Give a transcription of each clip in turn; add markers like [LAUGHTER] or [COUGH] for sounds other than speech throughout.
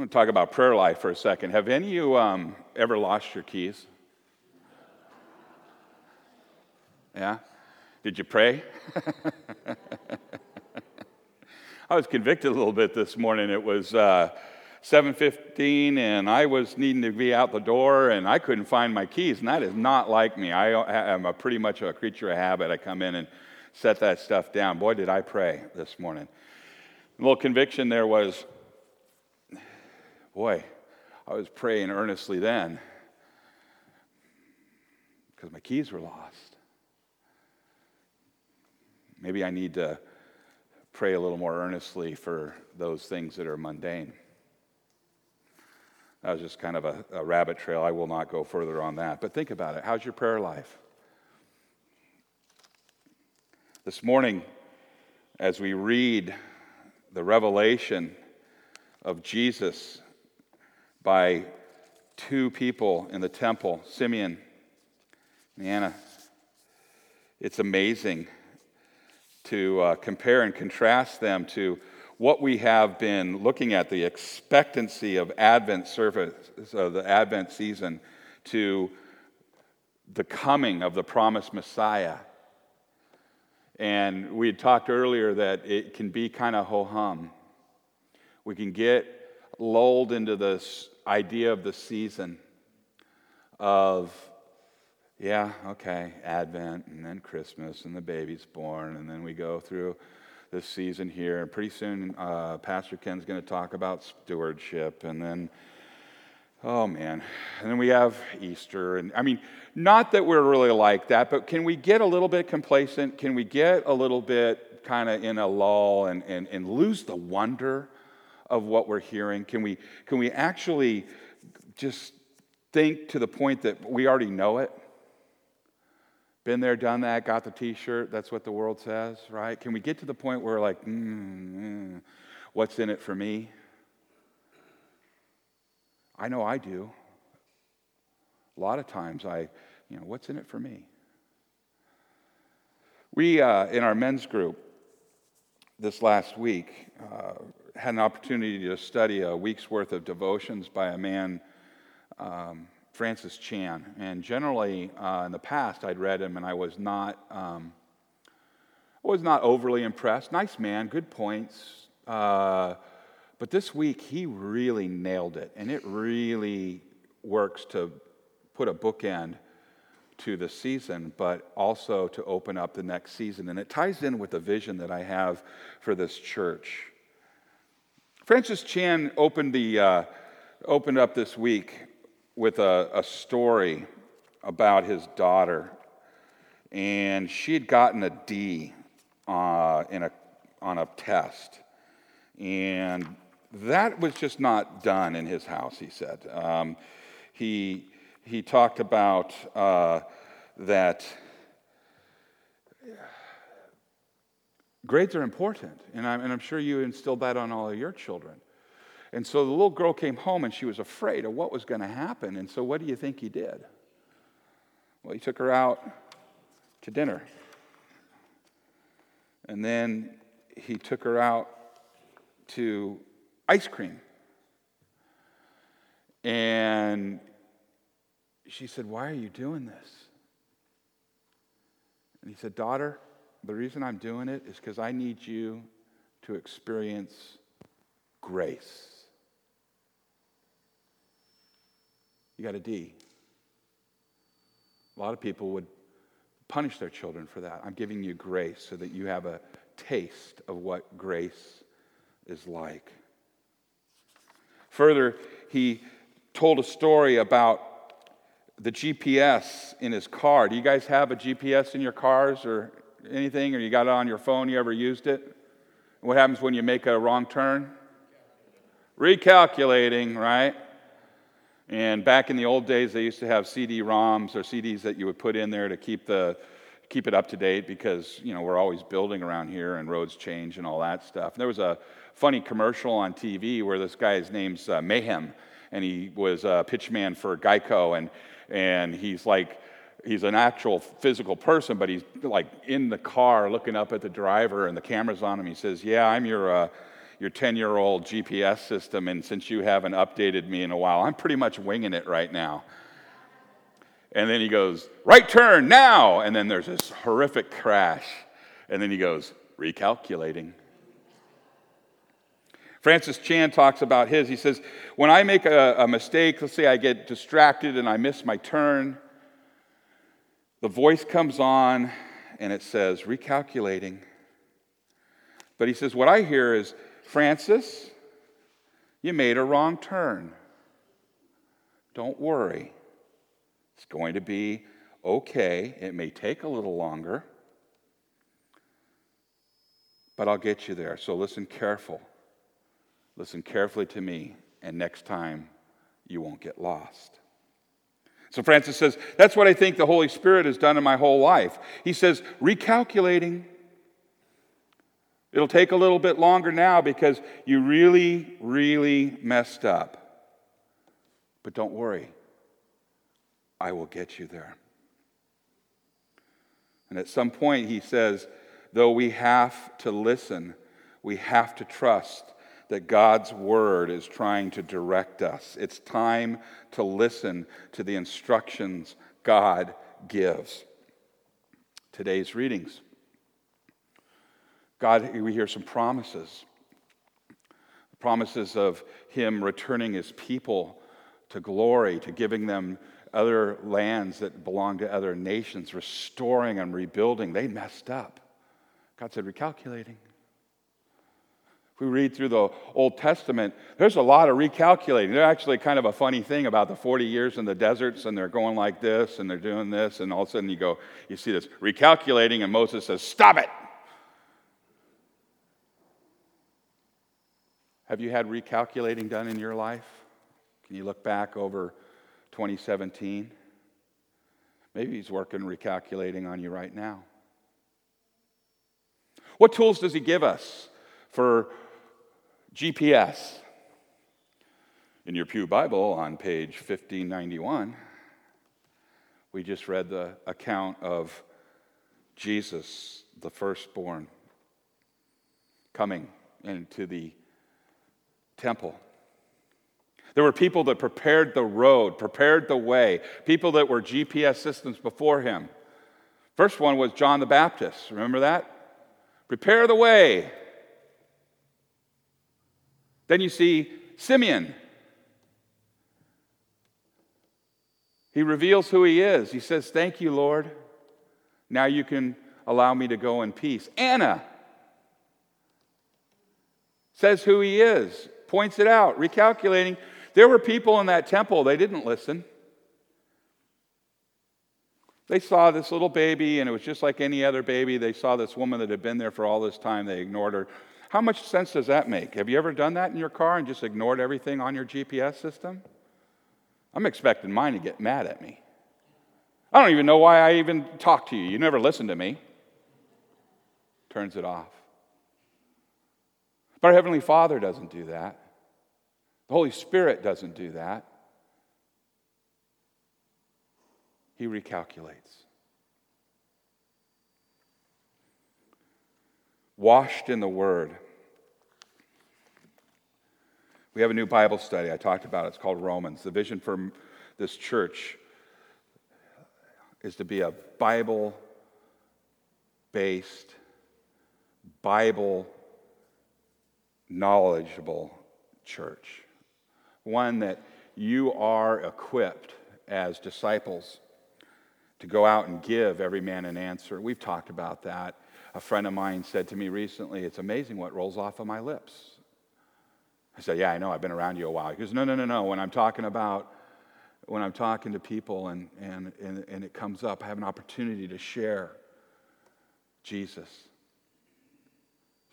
I'm going to talk about prayer life for a second. Have any of you um, ever lost your keys? Yeah? Did you pray? [LAUGHS] I was convicted a little bit this morning. It was uh, 7:15, and I was needing to be out the door, and I couldn't find my keys. And that is not like me. I am a pretty much a creature of habit. I come in and set that stuff down. Boy, did I pray this morning. A little conviction there was, boy, I was praying earnestly then because my keys were lost. Maybe I need to pray a little more earnestly for those things that are mundane. That was just kind of a, a, rabbit trail. I will not go further on that. But think about it. How's your prayer life? This morning, as we read the revelation of Jesus by two people in the temple, Simeon and Anna, it's amazing to uh, compare and contrast them to what we have been looking at the expectancy of Advent service, of the Advent season, to the coming of the promised Messiah. And we had talked earlier that it can be kind of ho hum. We can get lulled into this idea of the season of yeah, okay, Advent and then Christmas and the baby's born, and then we go through this season here. And pretty soon, uh, Pastor Ken's going to talk about stewardship, and then, oh man, and then we have Easter. And I mean, not that we're really like that, but can we get a little bit complacent? Can we get a little bit kind of in a lull and, and, and lose the wonder of what we're hearing? Can we, can we actually just think to the point that we already know it? Been there, done that, got the t shirt. That's what the world says, right? Can we get to the point where, like, mm, mm, what's in it for me? I know I do. A lot of times I, you know, what's in it for me? We, uh, in our men's group this last week, uh, had an opportunity to study a week's worth of devotions by a man. Um, Francis Chan. And generally, uh, in the past, I'd read him and I was not, um, was not overly impressed. Nice man, good points. Uh, but this week, he really nailed it. And it really works to put a bookend to the season, but also to open up the next season. And it ties in with the vision that I have for this church. Francis Chan opened, the, uh, opened up this week with a, a story about his daughter, and she had gotten a D uh, in a, on a test. And that was just not done in his house, he said. Um, he, he talked about uh, that grades are important, and I'm, and I'm sure you instilled that on all of your children. And so the little girl came home and she was afraid of what was going to happen. And so what do you think he did? Well, he took her out to dinner. And then he took her out to ice cream. And she said, Why are you doing this? And he said, Daughter, the reason I'm doing it is because I need you to experience grace. You got a D. A lot of people would punish their children for that. I'm giving you grace so that you have a taste of what grace is like. Further, he told a story about the GPS in his car. Do you guys have a GPS in your cars or anything, or you got it on your phone? You ever used it? What happens when you make a wrong turn? Recalculating, right? And back in the old days, they used to have CD-ROMs or CDs that you would put in there to keep the keep it up to date because you know we're always building around here and roads change and all that stuff. And there was a funny commercial on TV where this guy's name's uh, Mayhem, and he was a pitchman for Geico, and and he's like he's an actual physical person, but he's like in the car looking up at the driver, and the camera's on him. He says, "Yeah, I'm your." Uh, your 10 year old GPS system, and since you haven't updated me in a while, I'm pretty much winging it right now. And then he goes, Right turn now. And then there's this horrific crash. And then he goes, Recalculating. Francis Chan talks about his. He says, When I make a, a mistake, let's say I get distracted and I miss my turn, the voice comes on and it says, Recalculating. But he says, What I hear is, Francis, you made a wrong turn. Don't worry. It's going to be okay. It may take a little longer, but I'll get you there. So listen careful. Listen carefully to me, and next time you won't get lost. So Francis says, That's what I think the Holy Spirit has done in my whole life. He says, recalculating. It'll take a little bit longer now because you really, really messed up. But don't worry, I will get you there. And at some point, he says, though we have to listen, we have to trust that God's word is trying to direct us. It's time to listen to the instructions God gives. Today's readings. God, we hear some promises. Promises of Him returning His people to glory, to giving them other lands that belong to other nations, restoring and rebuilding. They messed up. God said, recalculating. We read through the Old Testament, there's a lot of recalculating. There's actually kind of a funny thing about the 40 years in the deserts, and they're going like this, and they're doing this, and all of a sudden you go, you see this recalculating, and Moses says, Stop it! Have you had recalculating done in your life? Can you look back over 2017? Maybe he's working recalculating on you right now. What tools does he give us for GPS. In your Pew Bible on page 1591, we just read the account of Jesus, the firstborn, coming into the temple. There were people that prepared the road, prepared the way, people that were GPS systems before him. First one was John the Baptist. Remember that? Prepare the way. Then you see Simeon. He reveals who he is. He says, Thank you, Lord. Now you can allow me to go in peace. Anna says who he is, points it out, recalculating. There were people in that temple, they didn't listen. They saw this little baby, and it was just like any other baby. They saw this woman that had been there for all this time. They ignored her. How much sense does that make? Have you ever done that in your car and just ignored everything on your GPS system? I'm expecting mine to get mad at me. I don't even know why I even talk to you. You never listen to me. Turns it off. But our Heavenly Father doesn't do that. The Holy Spirit doesn't do that. He recalculates. washed in the Word. We have a new Bible study I talked about. It's called Romans. The vision for this church is to be a Bible based, Bible knowledgeable church. One that you are equipped as disciples to go out and give every man an answer. We've talked about that a friend of mine said to me recently, It's amazing what rolls off of my lips. I said, Yeah, I know, I've been around you a while. He goes, No, no, no, no. When I'm talking about, when I'm talking to people and, and, and, and it comes up, I have an opportunity to share Jesus.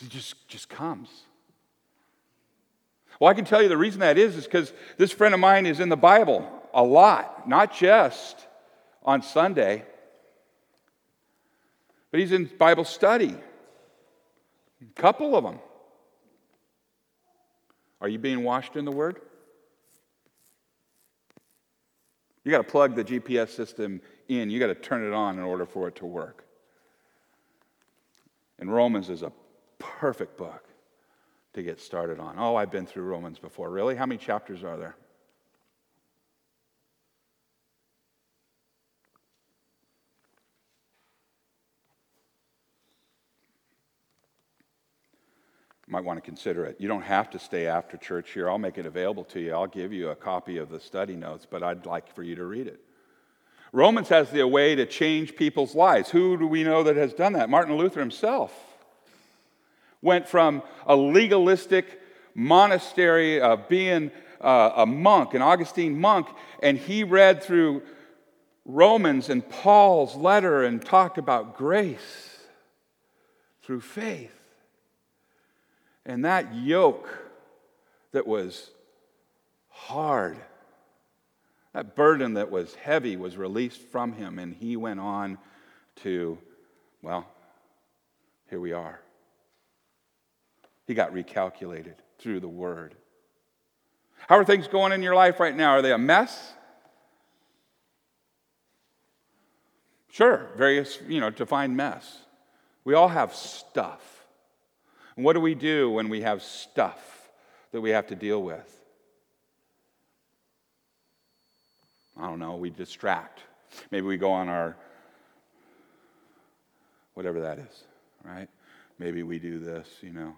He just, just comes. Well, I can tell you the reason that is is because this friend of mine is in the Bible a lot, not just on Sunday, but he's in Bible study. A couple of them. Are you being washed in the Word? You got to plug the GPS system in, you got to turn it on in order for it to work. And Romans is a perfect book to get started on. Oh, I've been through Romans before. Really? How many chapters are there? Might want to consider it. You don't have to stay after church here. I'll make it available to you. I'll give you a copy of the study notes, but I'd like for you to read it. Romans has the way to change people's lives. Who do we know that has done that? Martin Luther himself went from a legalistic monastery of being uh, a monk, an Augustine monk, and he read through Romans and Paul's letter and talked about grace through faith. And that yoke that was hard, that burden that was heavy was released from him, and he went on to, well, here we are. He got recalculated through the word. How are things going in your life right now? Are they a mess? Sure, various, you know, defined mess. We all have stuff. And what do we do when we have stuff that we have to deal with? I don't know, we distract. Maybe we go on our, whatever that is, right? Maybe we do this, you know.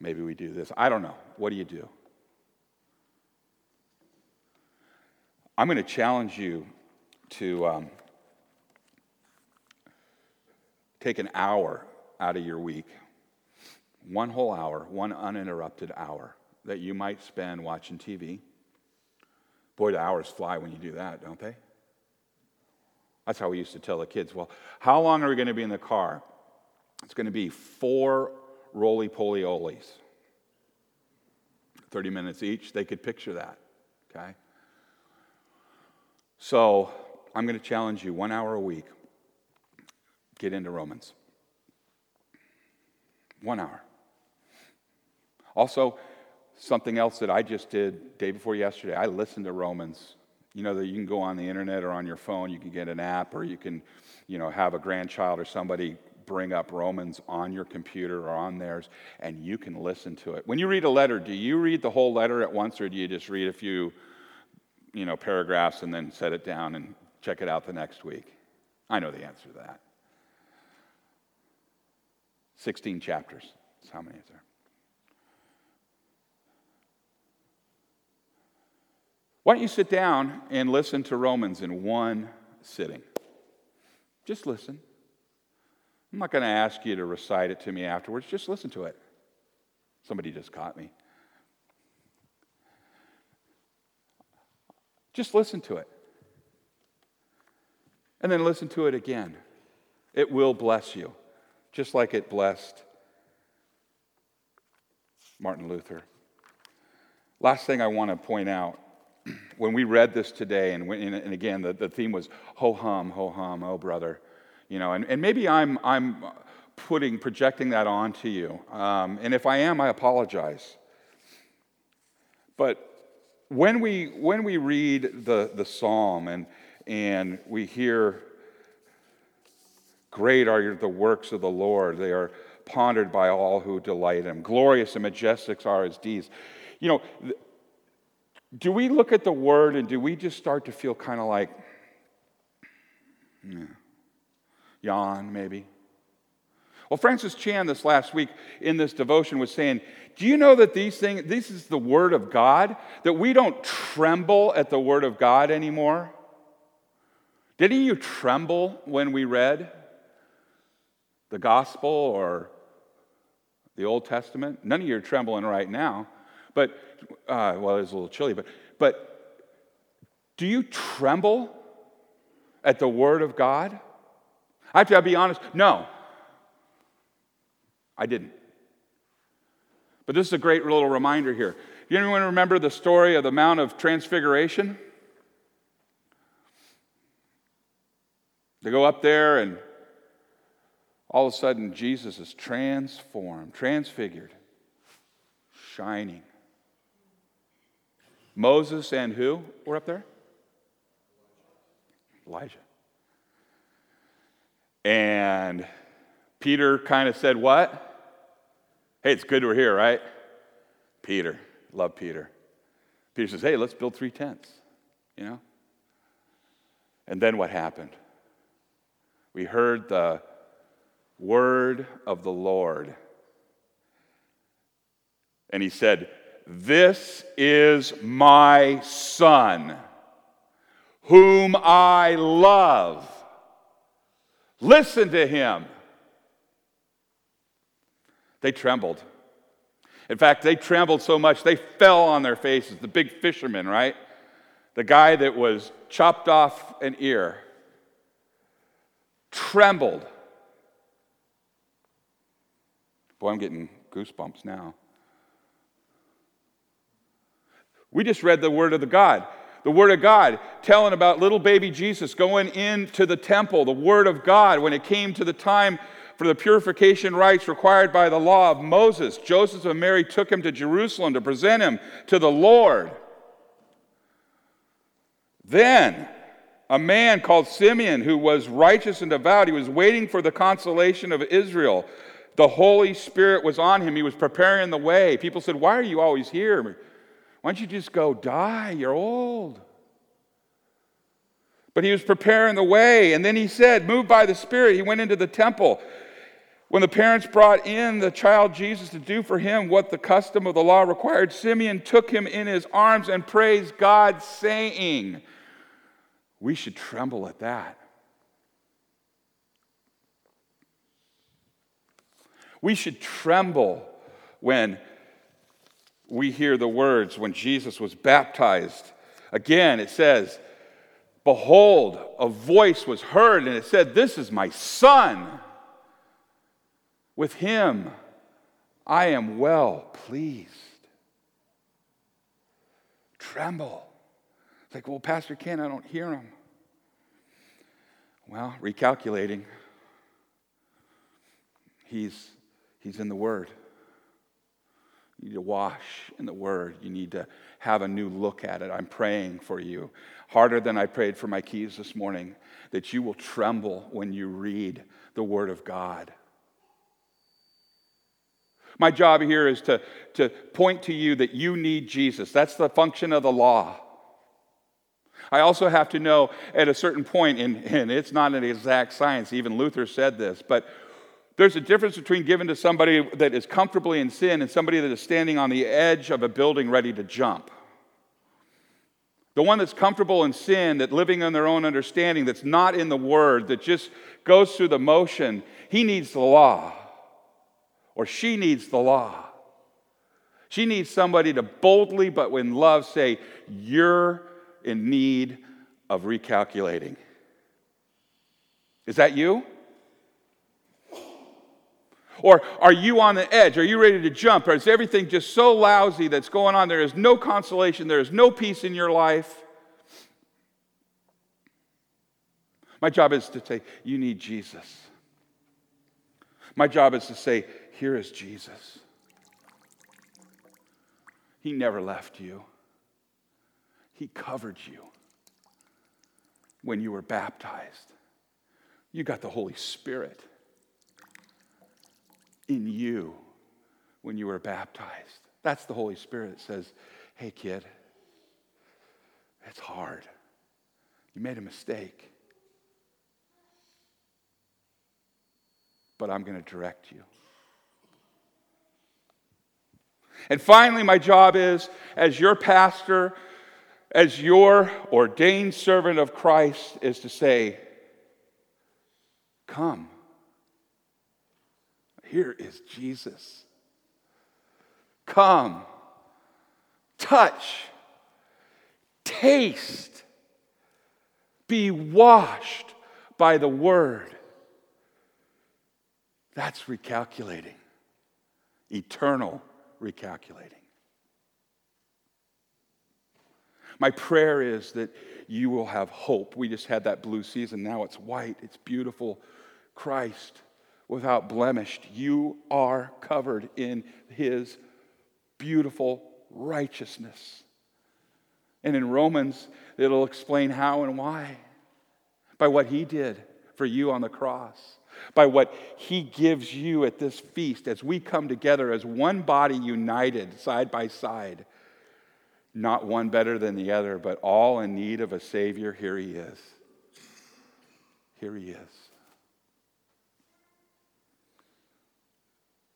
Maybe we do this. I don't know. What do you do? I'm going to challenge you to um, take an hour out of your week one whole hour, one uninterrupted hour that you might spend watching TV. Boy, the hours fly when you do that, don't they? That's how we used to tell the kids, well, how long are we going to be in the car? It's going to be four roly poly olies. 30 minutes each. They could picture that, okay? So I'm going to challenge you one hour a week. Get into Romans. One hour. Also, something else that I just did day before yesterday, I listened to Romans. You know that you can go on the internet or on your phone, you can get an app, or you can, you know, have a grandchild or somebody bring up Romans on your computer or on theirs, and you can listen to it. When you read a letter, do you read the whole letter at once, or do you just read a few, you know, paragraphs and then set it down and check it out the next week? I know the answer to that. 16 chapters. That's how many is there? Why don't you sit down and listen to Romans in one sitting? Just listen. I'm not going to ask you to recite it to me afterwards. Just listen to it. Somebody just caught me. Just listen to it. And then listen to it again. It will bless you, just like it blessed Martin Luther. Last thing I want to point out when we read this today, and, when, and again, the, the theme was ho hum, ho hum, oh brother, you know, and, and maybe I'm, I'm putting, projecting that onto you. Um, and if I am, I apologize. But when we, when we read the, the psalm and, and we hear, Great are the works of the Lord, they are pondered by all who delight in him. Glorious and majestic are his deeds. You know, do we look at the word and do we just start to feel kind of like, yeah, yawn maybe? Well, Francis Chan this last week in this devotion was saying, Do you know that these things, this is the Word of God? That we don't tremble at the Word of God anymore? Didn't you tremble when we read the Gospel or the Old Testament? None of you are trembling right now. But, uh, well, was a little chilly, but, but do you tremble at the Word of God? I have to be honest, no, I didn't. But this is a great little reminder here. Do anyone remember the story of the Mount of Transfiguration? They go up there, and all of a sudden, Jesus is transformed, transfigured, shining. Moses and who were up there? Elijah. And Peter kind of said, What? Hey, it's good we're here, right? Peter, love Peter. Peter says, Hey, let's build three tents, you know? And then what happened? We heard the word of the Lord. And he said, This is my son, whom I love. Listen to him. They trembled. In fact, they trembled so much they fell on their faces. The big fisherman, right? The guy that was chopped off an ear trembled. Boy, I'm getting goosebumps now. We just read the word of the God. The word of God telling about little baby Jesus going into the temple, the word of God when it came to the time for the purification rites required by the law of Moses. Joseph and Mary took him to Jerusalem to present him to the Lord. Then a man called Simeon, who was righteous and devout, he was waiting for the consolation of Israel. The Holy Spirit was on him. He was preparing the way. People said, Why are you always here? Why don't you just go die? You're old. But he was preparing the way. And then he said, moved by the Spirit, he went into the temple. When the parents brought in the child Jesus to do for him what the custom of the law required, Simeon took him in his arms and praised God, saying, We should tremble at that. We should tremble when we hear the words when Jesus was baptized. Again, it says, Behold, a voice was heard, and it said, This is my son. With him I am well pleased. Tremble. It's like, well, Pastor Ken, I don't hear him. Well, recalculating. He's, he's in the Word. You need to wash in the Word. You need to have a new look at it. I'm praying for you, harder than I prayed for my keys this morning, that you will tremble when you read the Word of God. My job here is to, to point to you that you need Jesus. That's the function of the law. I also have to know at a certain point, and, and it's not an exact science, even Luther said this, but there's a difference between giving to somebody that is comfortably in sin and somebody that is standing on the edge of a building ready to jump. The one that's comfortable in sin, that living on their own understanding, that's not in the word, that just goes through the motion, he needs the law. Or she needs the law. She needs somebody to boldly, but in love, say, You're in need of recalculating. Is that you? Or are you on the edge? Are you ready to jump? Or is everything just so lousy that's going on? There is no consolation, there is no peace in your life. My job is to say, You need Jesus. My job is to say, Here is Jesus. He never left you, He covered you when you were baptized. You got the Holy Spirit in you when you were baptized. That's the Holy Spirit that says, hey, kid, it's hard. You made a mistake. But I'm going to direct you. And finally, my job is, as your pastor, as your ordained servant of Christ, is to say, Come. Here is Jesus. Come, touch, taste, be washed by the word. That's recalculating, eternal recalculating. My prayer is that you will have hope. We just had that blue season. Now it's white, it's beautiful. Christ without blemished. You are covered in his beautiful righteousness. And in Romans, it'll explain how and why by what he did for you on the cross. by what He gives you at this feast as we come together as one body united side by side. Not one better than the other, but all in need of a Savior. Here He is. Here He is.